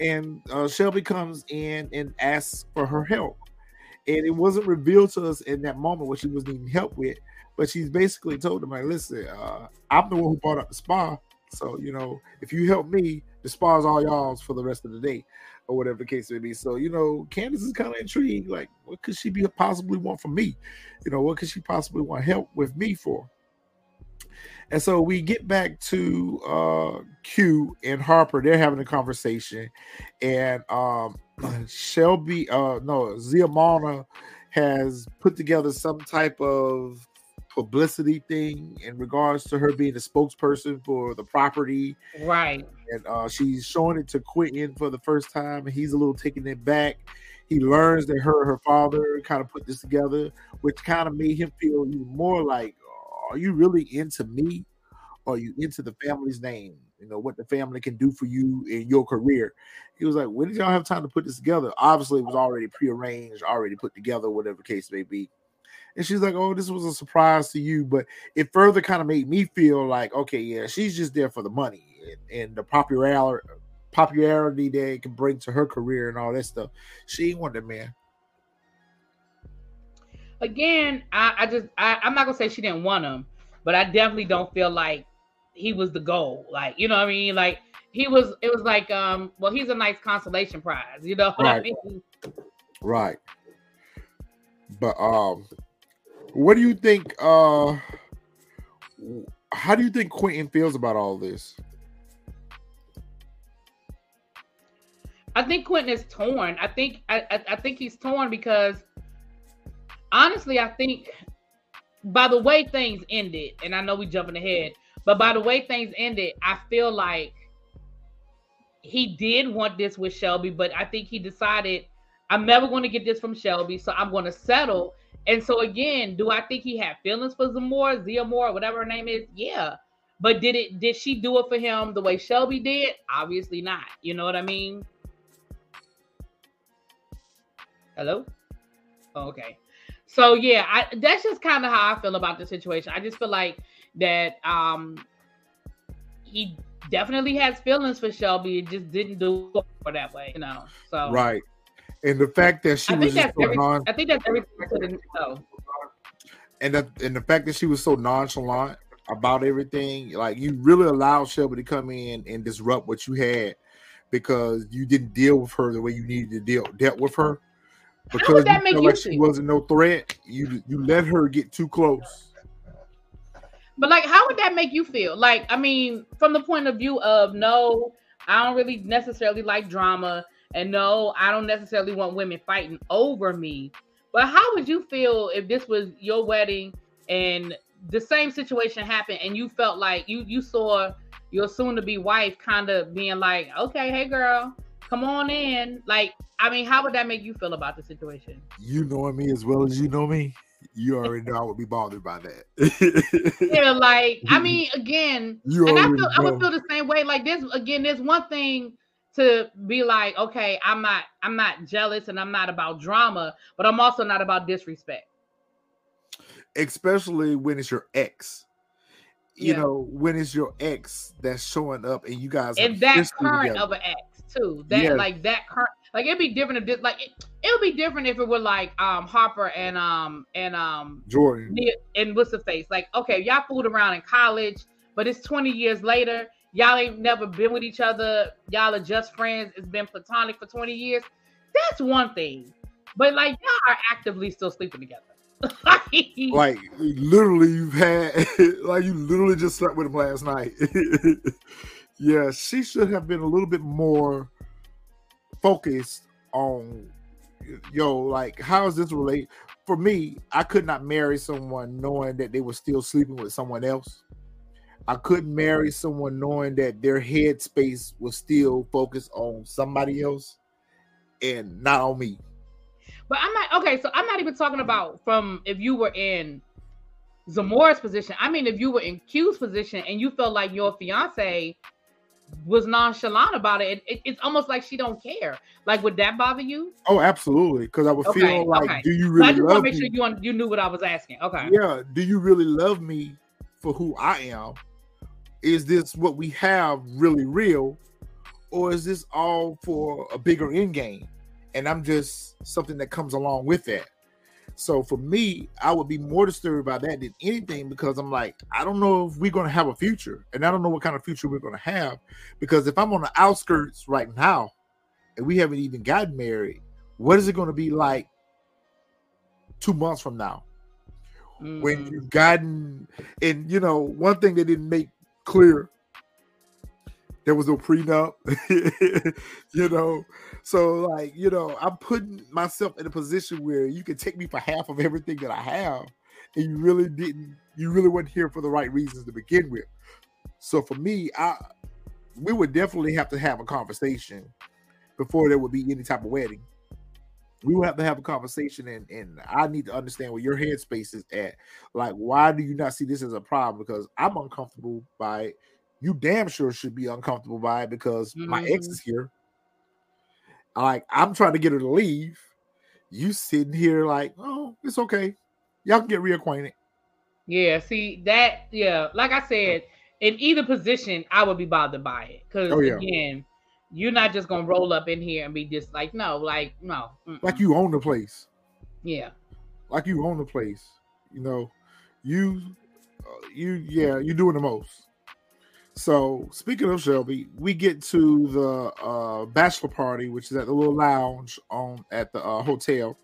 And uh, Shelby comes in and asks for her help. And it wasn't revealed to us in that moment what she was needing help with, but she's basically told him, like, listen, uh, I'm the one who brought up the spa. So, you know, if you help me, the spa's all y'all's for the rest of the day, or whatever the case may be. So, you know, Candace is kind of intrigued, like, what could she be possibly want from me? You know, what could she possibly want help with me for? And so we get back to uh Q and Harper. They're having a conversation, and um Shelby, uh no, Ziamana has put together some type of publicity thing in regards to her being a spokesperson for the property, Right. and uh she's showing it to Quentin for the first time, and he's a little taken it back. He learns that her and her father kind of put this together, which kind of made him feel even more like, are you really into me? Or are you into the family's name? You know, what the family can do for you in your career. He was like, when did y'all have time to put this together? Obviously, it was already prearranged, already put together, whatever case may be. And she's like, oh, this was a surprise to you. But it further kind of made me feel like, okay, yeah, she's just there for the money and, and the popularity popularity that it can bring to her career and all that stuff. She ain't want that man. Again, I, I just I, I'm not gonna say she didn't want him, but I definitely don't feel like he was the goal. Like, you know what I mean? Like he was it was like um well he's a nice consolation prize, you know what I mean? Right. But um what do you think uh how do you think Quentin feels about all this? I think Quentin is torn. I think I, I, I think he's torn because honestly, I think by the way things ended, and I know we jumping ahead, but by the way things ended, I feel like he did want this with Shelby, but I think he decided I'm never going to get this from Shelby, so I'm going to settle. And so again, do I think he had feelings for Zamora, Ziamore, whatever her name is? Yeah. But did it did she do it for him the way Shelby did? Obviously not. You know what I mean? Hello? Oh, okay. So yeah, I that's just kind of how I feel about the situation. I just feel like that um he definitely has feelings for Shelby. It just didn't do it that way, you know. So Right. And the fact that she I was just so every, non I think that's everything I couldn't know. and the, and the fact that she was so nonchalant about everything, like you really allowed Shelby to come in and disrupt what you had because you didn't deal with her the way you needed to deal dealt with her. Because would that make you like she wasn't no threat, you you let her get too close. But like, how would that make you feel? Like, I mean, from the point of view of no, I don't really necessarily like drama, and no, I don't necessarily want women fighting over me. But how would you feel if this was your wedding and the same situation happened, and you felt like you you saw your soon-to-be wife kind of being like, "Okay, hey girl, come on in." Like, I mean, how would that make you feel about the situation? You knowing me as well as you know me, you already know I would be bothered by that. Yeah, like I mean, again, you and I feel I would feel the same way. Like this again, there's one thing to be like, okay, I'm not I'm not jealous and I'm not about drama, but I'm also not about disrespect. especially when it's your ex. You Yeah. know, when it's your ex that's showing up and you guys And that current together. of an ex too. That like that current like it'd be different if this like it, it would be different if it were like um Harper and um and um Jordan. And what's the face? Like, okay, y'all fooled around in college, but it's 20 years later. Y'all ain't never been with each other. Y'all are just friends. It's been platonic for 20 years. That's one thing. But like y'all are actively still sleeping together. Like, literally, you've had like you literally just slept with him last night. yeah, she should have been a little bit more focused on yo, like how is this relate? For me, I could not marry someone knowing that they were still sleeping with someone else. I couldn't marry someone knowing that their headspace was still focused on somebody else and not on me. but I'm not okay. So I'm not even talking about from if you were in Zamora's position. I mean, if you were in Q's position and you felt like your fiance was nonchalant about it, it, it's almost like she don't care. Like, would that bother you? Oh, absolutely. Because I would Okay, feel like, okay. do you So I really just want to make me? sure you un- you knew what I was asking. Okay. yeah, do you really love me for who I am, is this what we have really real, or is this all for a bigger end game? And I'm just something that comes along with that. So for me, I would be more disturbed by that than anything because I'm like, I don't know if we're going to have a future, and I don't know what kind of future we're going to have. Because if I'm on the outskirts right now, and we haven't even gotten married, what is it going to be like two months from now? Mm. When you've gotten, and you know, one thing they didn't make clear there was no prenup, you know. So, like, you know, I'm putting myself in a position where you can take me for half of everything that I have, and you really didn't, you really weren't here for the right reasons to begin with. So, for me, I we would definitely have to have a conversation before there would be any type of wedding. We would have to have a conversation, and, and I need to understand where your headspace is at. Like, why do you not see this as a problem? Because I'm uncomfortable by it you damn sure should be uncomfortable by it because mm-hmm. my ex mm-hmm. is here. Like I'm trying to get her to leave. You sitting here like, oh, it's okay. Y'all can get reacquainted. Yeah, see that, yeah, like I said, in either position, I would be bothered by it. Because oh, yeah. again, you're not just gonna roll up in here and be just like, no, like, no. Mm-mm. Like you own the place. Yeah. Like you own the place. You know, you uh, you yeah, you're doing the most. So speaking of Shelby, we get to the uh, bachelor party, which is at the little lounge on at the uh, hotel,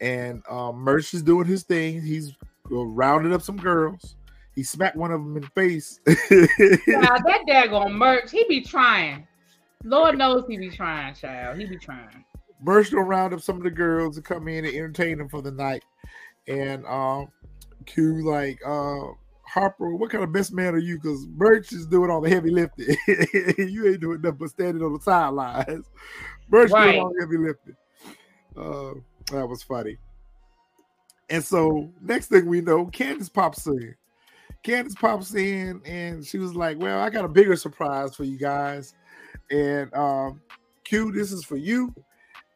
and uh, Murch is doing his thing. He's rounded up some girls. He smacked one of them in the face. yeah, that daggone Murch, he be trying. Lord knows he be trying, child. He be trying. Murch will round up some of the girls to come in and entertain them for the night, and um, Q like uh Harper, what kind of best man are you? Because Murch is doing all the heavy lifting. you ain't doing nothing but standing on the sidelines. Murch right. doing all the heavy lifting. Uh, that was funny. And so next thing we know, Candace pops in. Candace pops in and she was like, Well, I got a bigger surprise for you guys. And um, Q, this is for you.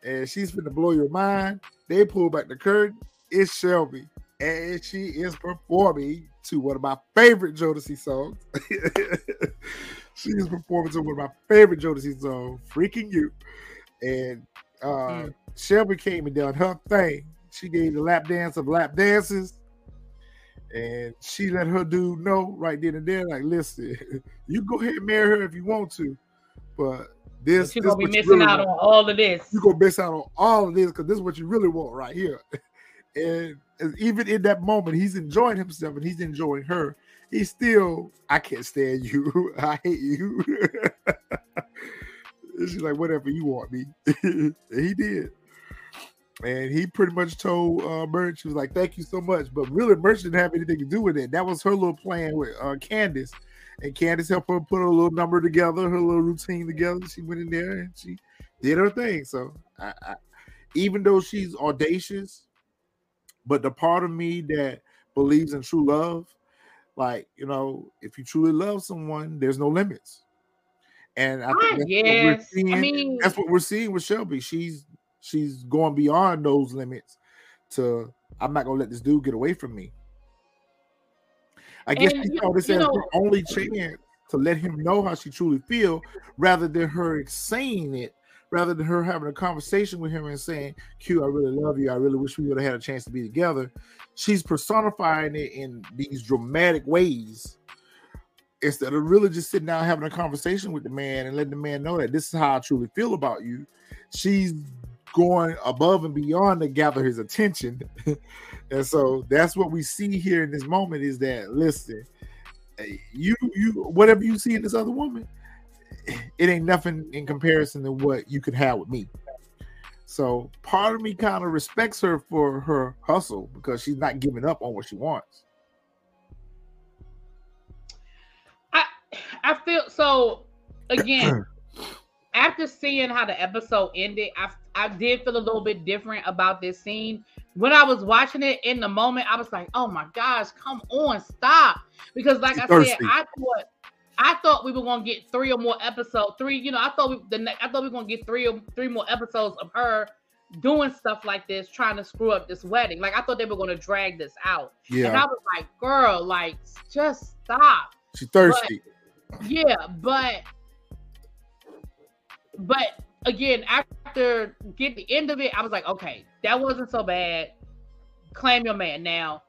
And she's gonna blow your mind. They pull back the curtain. It's Shelby. And she is performing to one of my favorite Jodeci songs. she is performing to one of my favorite Jodeci songs, "Freaking You," and uh, mm. Shelby came and done her thing. She gave the lap dance of lap dances, and she let her dude know right then and there, like, listen, you go ahead and marry her if you want to, but this you're gonna be missing really out want. on all of this. You're gonna miss out on all of this because this is what you really want right here. and even in that moment, he's enjoying himself and he's enjoying her. He's still, I can't stand you. I hate you. she's like, whatever you want me. he did. And he pretty much told uh, Murch, she was like, thank you so much. But really, Murch didn't have anything to do with it. That was her little plan with uh, Candace. And Candace helped her put a little number together, her little routine together. She went in there and she did her thing. So I, I, even though she's audacious, but the part of me that believes in true love, like you know, if you truly love someone, there's no limits. And I think that's yes. what seeing, I mean, that's what we're seeing with Shelby. She's she's going beyond those limits to I'm not gonna let this dude get away from me. I guess she saw this as her only chance to let him know how she truly feel, rather than her saying it rather than her having a conversation with him and saying, Q, I really love you. I really wish we would have had a chance to be together. She's personifying it in these dramatic ways instead of really just sitting down having a conversation with the man and letting the man know that this is how I truly feel about you. She's going above and beyond to gather his attention. and so that's what we see here in this moment is that listen, you you whatever you see in this other woman, it ain't nothing in comparison to what you could have with me. So part of me kind of respects her for her hustle because she's not giving up on what she wants. I I feel so again after seeing how the episode ended, I I did feel a little bit different about this scene. When I was watching it in the moment, I was like, "Oh my gosh, come on, stop!" Because, like I said, I thought I thought we were gonna get three or more episodes. Three, you know, I thought we the next, I thought we were gonna get three or three more episodes of her doing stuff like this, trying to screw up this wedding. Like I thought they were gonna drag this out. Yeah. And I was like, girl, like just stop. She's thirsty. But, yeah, but but again, after get the end of it, I was like, okay, that wasn't so bad. Claim your man. Now,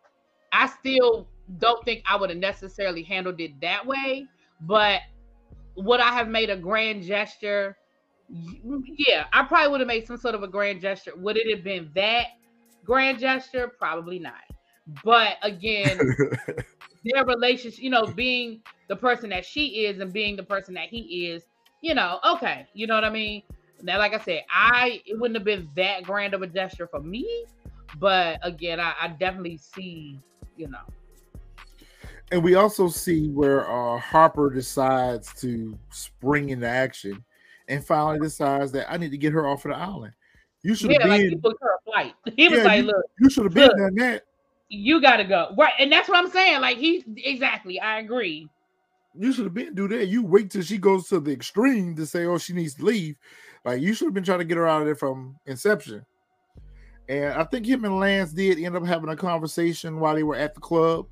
I still don't think I would have necessarily handled it that way, but would I have made a grand gesture? Yeah, I probably would have made some sort of a grand gesture. Would it have been that grand gesture? Probably not. But again, their relationship, you know, being the person that she is and being the person that he is, you know, okay, you know what I mean? Now, like I said, I it wouldn't have been that grand of a gesture for me, but again, I, I definitely see, you know. And we also see where uh, Harper decides to spring into action and finally decides that I need to get her off of the island. You should have yeah, been. Like he booked her a flight. He was yeah, like, you, "Look, you should have been look, done that." You got to go right, and that's what I'm saying. Like he exactly, I agree. You should have been do that. You wait till she goes to the extreme to say, "Oh, she needs to leave." Like you should have been trying to get her out of there from inception. And I think him and Lance did end up having a conversation while they were at the club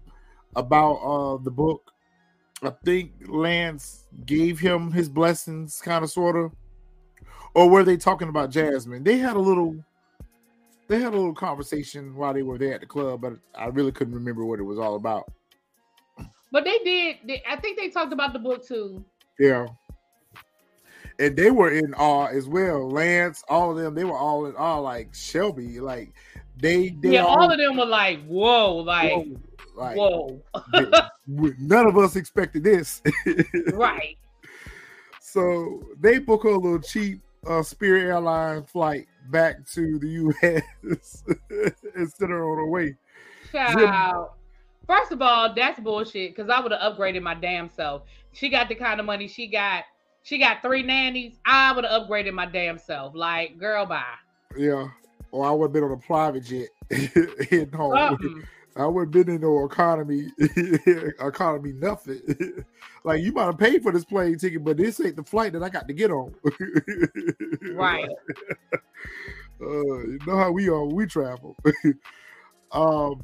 about uh the book. I think Lance gave him his blessings, kind of, sort of, or were they talking about Jasmine? They had a little, they had a little conversation while they were there at the club, but I really couldn't remember what it was all about. But they did. They, I think they talked about the book too. Yeah. And they were in awe as well. Lance, all of them, they were all in awe. Like Shelby, like they, they yeah, all, all of them were like, "Whoa!" Like, whoa! Like, whoa. none of us expected this, right? So they book a little cheap uh, Spirit Airlines flight back to the U.S. instead of on her way. Child. First of all, that's bullshit because I would have upgraded my damn self. She got the kind of money she got. She got three nannies. I would have upgraded my damn self. Like, girl, bye. Yeah. Or I would have been on a private jet heading home. I wouldn't been in no economy, economy nothing. like you might have paid for this plane ticket, but this ain't the flight that I got to get on. right. Uh, you know how we are when we travel. um,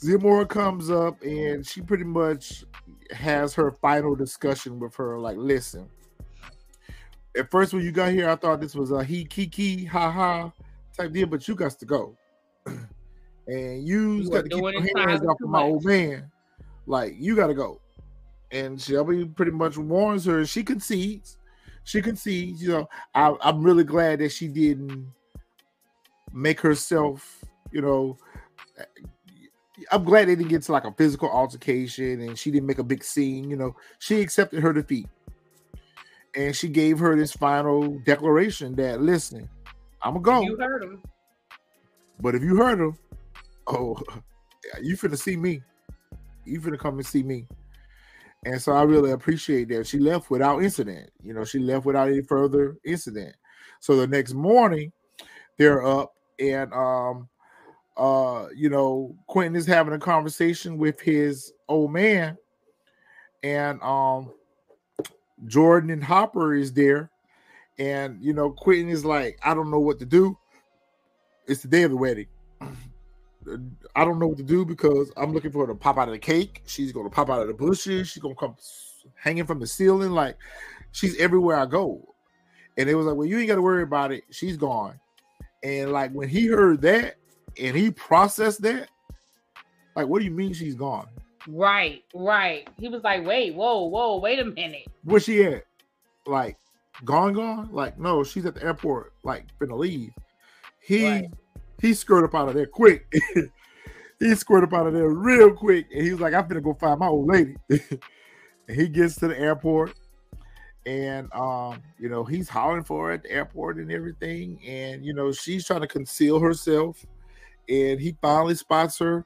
Zimora comes up and she pretty much has her final discussion with her. Like, listen. At first, when you got here, I thought this was a he kiki ha ha type deal, but you got to go and you got to keep your hands off of my old man. Like you got to go. And Shelby pretty much warns her. She concedes. She concedes. You know, I, I'm really glad that she didn't make herself. You know, I'm glad they didn't get to like a physical altercation, and she didn't make a big scene. You know, she accepted her defeat, and she gave her this final declaration that, listen, I'm gonna go. You heard him. But if you heard him, oh, you finna see me. You finna come and see me. And so I really appreciate that. She left without incident. You know, she left without any further incident. So the next morning, they're up and um uh you know, Quentin is having a conversation with his old man, and um Jordan and Harper is there, and you know, Quentin is like, I don't know what to do. It's the day of the wedding. I don't know what to do because I'm looking for her to pop out of the cake. She's gonna pop out of the bushes. She's gonna come hanging from the ceiling. Like she's everywhere I go. And it was like, well, you ain't got to worry about it. She's gone. And like when he heard that and he processed that, like, what do you mean she's gone? Right, right. He was like, wait, whoa, whoa, wait a minute. Where's she at? Like, gone, gone? Like, no, she's at the airport, like, finna leave. He right he squirt up out of there quick. he squirt up out of there real quick. And he was like, I'm gonna go find my old lady. and he gets to the airport and um, you know, he's hollering for her at the airport and everything. And you know, she's trying to conceal herself. And he finally spots her.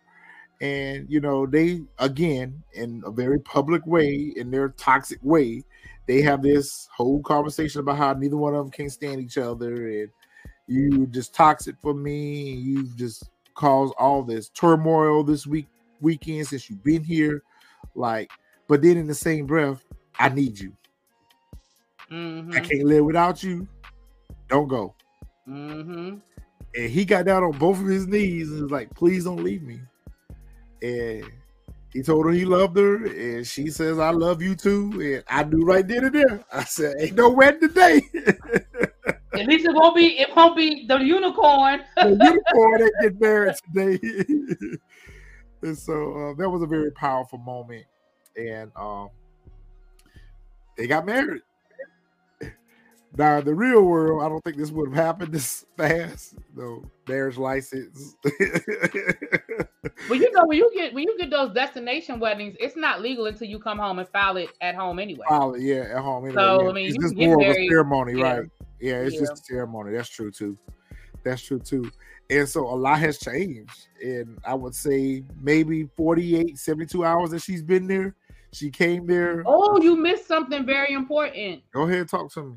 And you know, they again in a very public way, in their toxic way, they have this whole conversation about how neither one of them can stand each other and you just toxic for me. You've just caused all this turmoil this week weekend since you've been here. Like, but then in the same breath, I need you. Mm-hmm. I can't live without you. Don't go. Mm-hmm. And he got down on both of his knees and was like, please don't leave me. And He told her he loved her, and she says, "I love you too." And I knew right then and there. I said, "Ain't no wedding today." At least it won't be. It won't be the unicorn. the unicorn ain't get married today. and so uh, that was a very powerful moment, and um, they got married. Now, in the real world, I don't think this would have happened this fast. No marriage license. well, you know, when you get when you get those destination weddings, it's not legal until you come home and file it at home anyway. File it, yeah, at home. Anyway. So yeah. I mean, it's you just more of a married. ceremony, yeah. right? Yeah, it's Yeah. just a ceremony. That's true too. That's true too. And so a lot has changed. And I would say maybe 48, 72 hours that she's been there. She came there. Oh, you missed something very important. Go ahead, talk to me.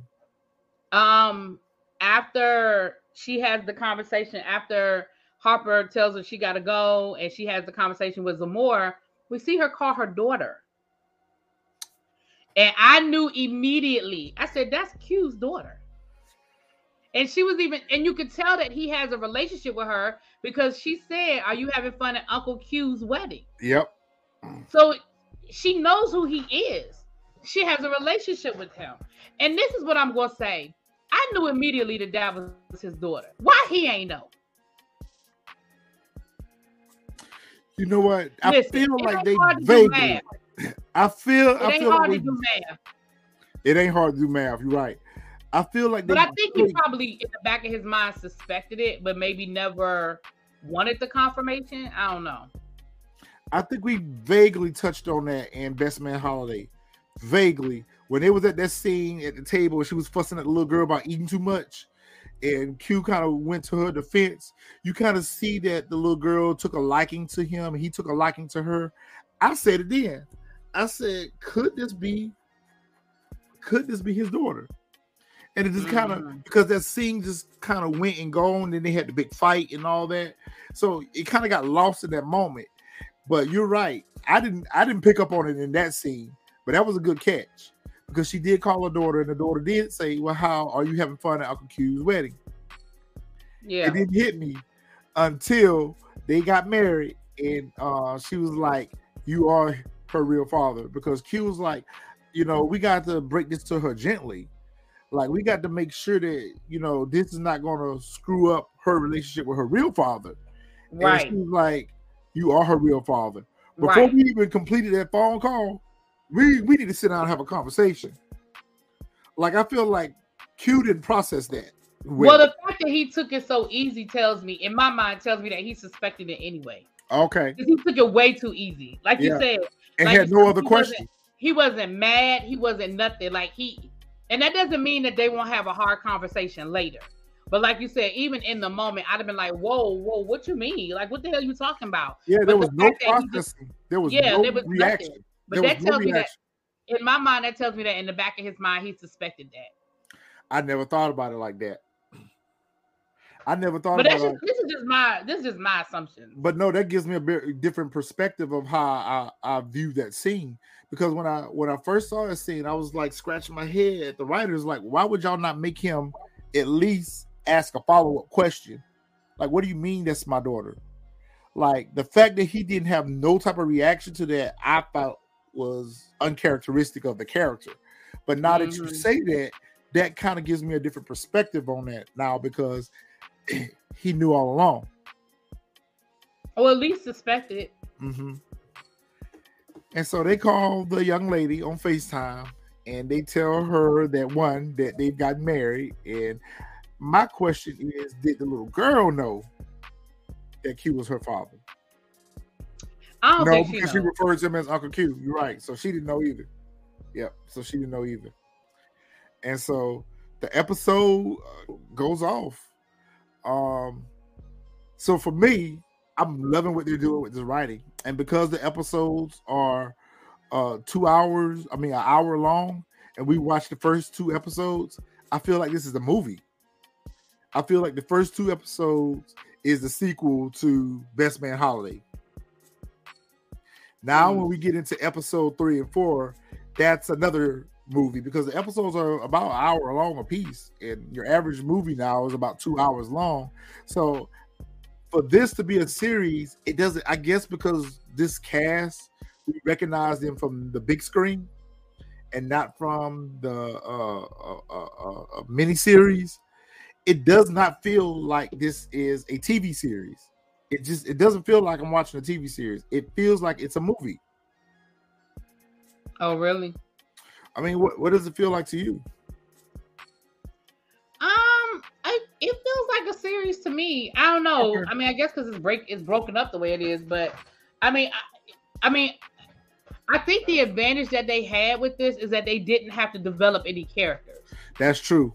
Um, after she has the conversation, after Harper tells her she got to go, and she has the conversation with Zamora, we see her call her daughter. And I knew immediately. I said, "That's Q's daughter." And she was even, and you could tell that he has a relationship with her because she said, "Are you having fun at Uncle Q's wedding?" Yep. So she knows who he is. She has a relationship with him. And this is what I'm going to say. I knew immediately that that was his daughter. Why he ain't know? You know what? I Listen, feel like they hard to do vaguely. I feel. It I ain't feel hard they- to do math. it ain't hard to do math. You're right. I feel like they. But I think he probably, in the back of his mind, suspected it, but maybe never wanted the confirmation. I don't know. I think we vaguely touched on that in Best Man Holiday. Vaguely. When they was at that scene at the table she was fussing at the little girl about eating too much, and Q kind of went to her defense, you kind of see that the little girl took a liking to him, and he took a liking to her. I said it then. I said, could this be could this be his daughter? And it just kind of Mhm. because that scene just kind of went and gone, and they had the big fight and all that. So it kind of got lost in that moment. But you're right. I didn't I didn't pick up on it in that scene, but that was a good catch because she did call her daughter, and the daughter did say, Well, how are you having fun at Uncle Q's wedding? Yeah. It didn't hit me until they got married, and uh she was like, You are her real father, because Q was like, you know, we got to break this to her gently. Like we got to make sure that you know this is not going to screw up her relationship with her real father. And Right. she was like, "You are her real father." Before Right. we even completed that phone call, we we need to sit down and have a conversation. Like I feel like Q didn't process that. Well, well. the fact that he took it so easy tells me, in my mind, tells me that he suspected it anyway. okay, He took it way too easy. Like you said, and like had no said, other he question. He wasn't mad. He wasn't nothing. Like he, and that doesn't mean that they won't have a hard conversation later. But like you said, even in the moment, I'd have been like, "Whoa, whoa, what you mean? Like, what the hell are you talking about?" Yeah, but there the was no fact that he just- processing. There was Yeah, no there was reaction. nothing. But There that no tells me that in my mind, that tells me that in the back of his mind, he suspected that. I never thought about it like that. I never thought But about that's it. this is just my this is just my assumption. but no, that gives me a bit different perspective of how I, I view that scene. Because when I when I first saw that scene, I was like scratching my head the writers, like, why would y'all not make him at least ask a follow up question? Like, what do you mean that's my daughter? Like the fact that he didn't have no type of reaction to that, I felt was uncharacteristic of the character. But now that you Mhm. say that, that kind of gives me a different perspective on that now because he knew all along. Or at least suspected. hmm And so they call the young lady on FaceTime and they tell her that one, that they've gotten married. And my question is, did the little girl know that Q was her father? I No, she because she, knows. refers to him as Uncle Q. You're right. So she didn't know either. Yep. So she didn't know either. And so the episode uh, goes off. Um, so for me, I'm loving what they're doing with this writing, and because the episodes are uh two hours, I mean an hour long, and we watched the first two episodes, I feel like this is a movie. I feel like the first two episodes is the sequel to Best Man Holiday. Now, Mm. when we get into episode three and four, that's another movie because the episodes are about an hour long a piece, and your average movie now is about two hours long. So, for this to be a series, it doesn't. I guess because this cast, we recognize them from the big screen, and not from the uh, uh, uh, uh, mini series. It does not feel like this is a TV series. It just it doesn't feel like I'm watching a TV series. It feels like it's a movie. Oh, really? I mean, what what does it feel like to you? Um, I, it feels like a series to me. I don't know. Okay. I mean, I guess because it's break it's broken up the way it is, but I mean, I, I mean, I think the advantage that they had with this is that they didn't have to develop any characters. That's true.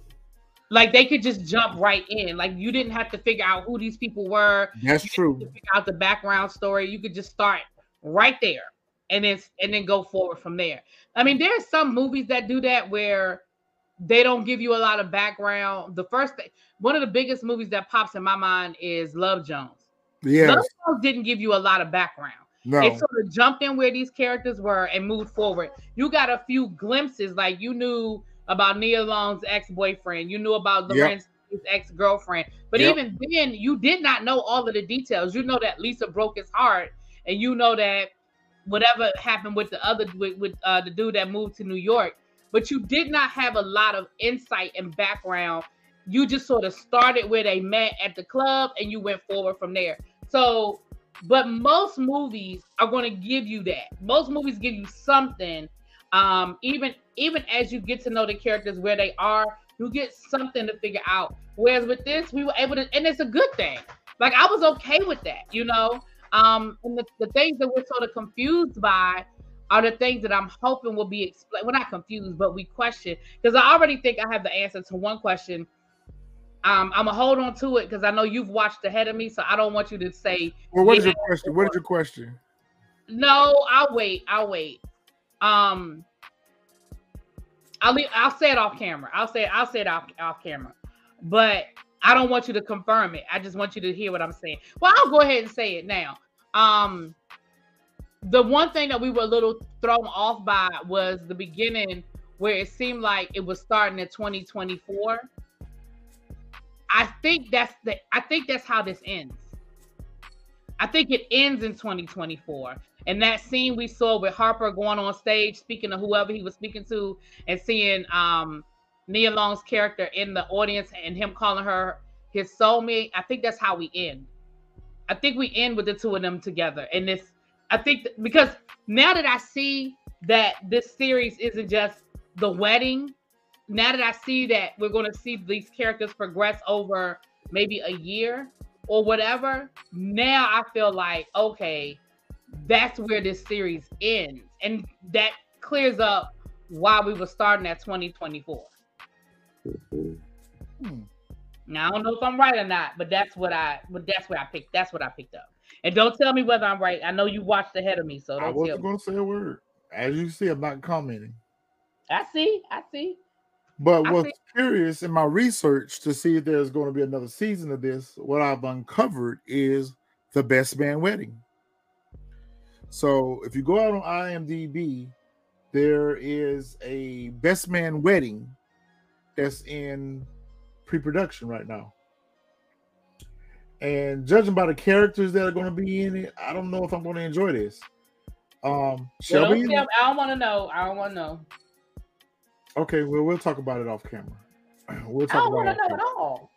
Like they could just jump right in. Like you didn't have to figure out who these people were. That's true. figure out the background story. You could just start right there and then and then go forward from there. I mean, there's some movies that do that where they don't give you a lot of background. The first thing, one of the biggest movies that pops in my mind is Love Jones. Yeah, Love Jones didn't give you a lot of background. No. It sort of jumped in where these characters were and moved forward. You got a few glimpses, like you knew about Nia Long's ex-boyfriend, you knew about Lorenzo's yep. ex-girlfriend, but yep. even then, you did not know all of the details. You know that Lisa broke his heart, and you know that whatever happened with the other with, with uh, the dude that moved to New York, but you did not have a lot of insight and background. You just sort of started where they met at the club, and you went forward from there. So but most movies are going to give you that. Most movies give you something. Um, even even as you get to know the characters where they are, you get something to figure out. Whereas with this, we were able to, and it's a good thing. Like I was okay with that, you know. Um, and the, the things that we're sort of confused by are the things that I'm hoping will be explained. We're not confused, but we question because I already think I have the answer to one question um, I'm gonna hold on to it because I know you've watched ahead of me, so I don't want you to say. Well, what is your question? What is your question? No, I'll wait. I'll wait. Um, I'll leave, I'll say it off camera. I'll say I'll say it off, off camera, but I don't want you to confirm it. I just want you to hear what I'm saying. Well, I'll go ahead and say it now. Um, the one thing that we were a little thrown off by was the beginning where it seemed like it was starting at 2024 I think that's the I think that's how this ends. I think it ends in 2024. And that scene we saw with Harper going on stage speaking to whoever he was speaking to and seeing um Nia Long's character in the audience and him calling her his soulmate, I think that's how we end. I think we end with the two of them together. And this I think th- because now that I see that this series isn't just the wedding now that I see that we're going to see these characters progress over maybe a year or whatever, now I feel like, okay, that's where this series ends. And that clears up why we were starting at 2024. Hmm. Now I don't know if I'm right or not, but that's what I but that's what I picked. That's what I picked up. And don't tell me whether I'm right. I know you watched ahead of me, so I wasn't gonna say a word. As you see, I'm not commenting. I see, I see. But I what's think- curious in my research to see if there's going to be another season of this, what I've uncovered is the best man wedding. So if you go out on IMDb, there is a best man wedding that's in pre-production right now. And judging by the characters that are going to be in it, I don't know if I'm going to enjoy this. Um, Shelby, well, I don't want to know. I don't want to know. Okay, well, we'll talk about it off camera. We'll talk I don't want to know at all.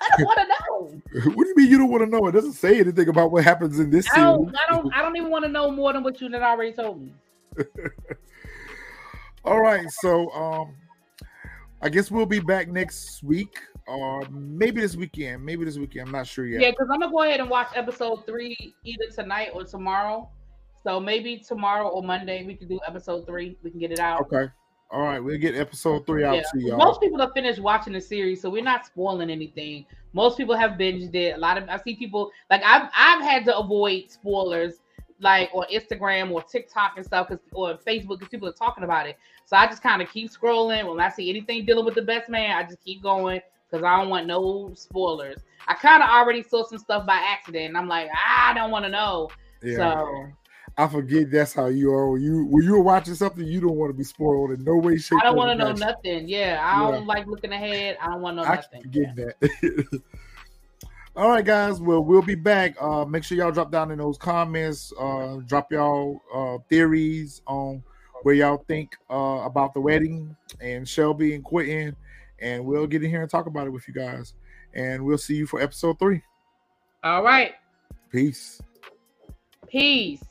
I don't want to know. what do you mean you don't want to know? It doesn't say anything about what happens in this I don't, I don't. I don't even want to know more than what you had already told me. all right, so um, I guess we'll be back next week, or maybe this weekend. Maybe this weekend. I'm not sure yet. Yeah, because I'm gonna go ahead and watch episode three either tonight or tomorrow. So maybe tomorrow or Monday we can do episode three. We can get it out. Okay. All right, we'll get episode three out yeah. to y'all. Most people have finished watching the series, so we're not spoiling anything. Most people have binged it. A lot of I see people like I've I've had to avoid spoilers like on Instagram or TikTok and stuff because or Facebook because people are talking about it. So I just kind of keep scrolling. When I see anything dealing with the best man, I just keep going because I don't want no spoilers. I kind of already saw some stuff by accident, and I'm like, I don't want to know. Yeah. So I forget that's how you are. When you when you're watching something, you don't want to be spoiled in no way, shape. I don't want to know nothing. Yeah, I yeah. don't like looking ahead. I don't want to know I nothing. Forget yeah. that. All right, guys. Well, we'll be back. Uh, make sure y'all drop down in those comments. Uh, drop y'all uh, theories on where y'all think uh, about the wedding and Shelby and Quentin, and we'll get in here and talk about it with you guys. And we'll see you for episode three. All right. Peace. Peace.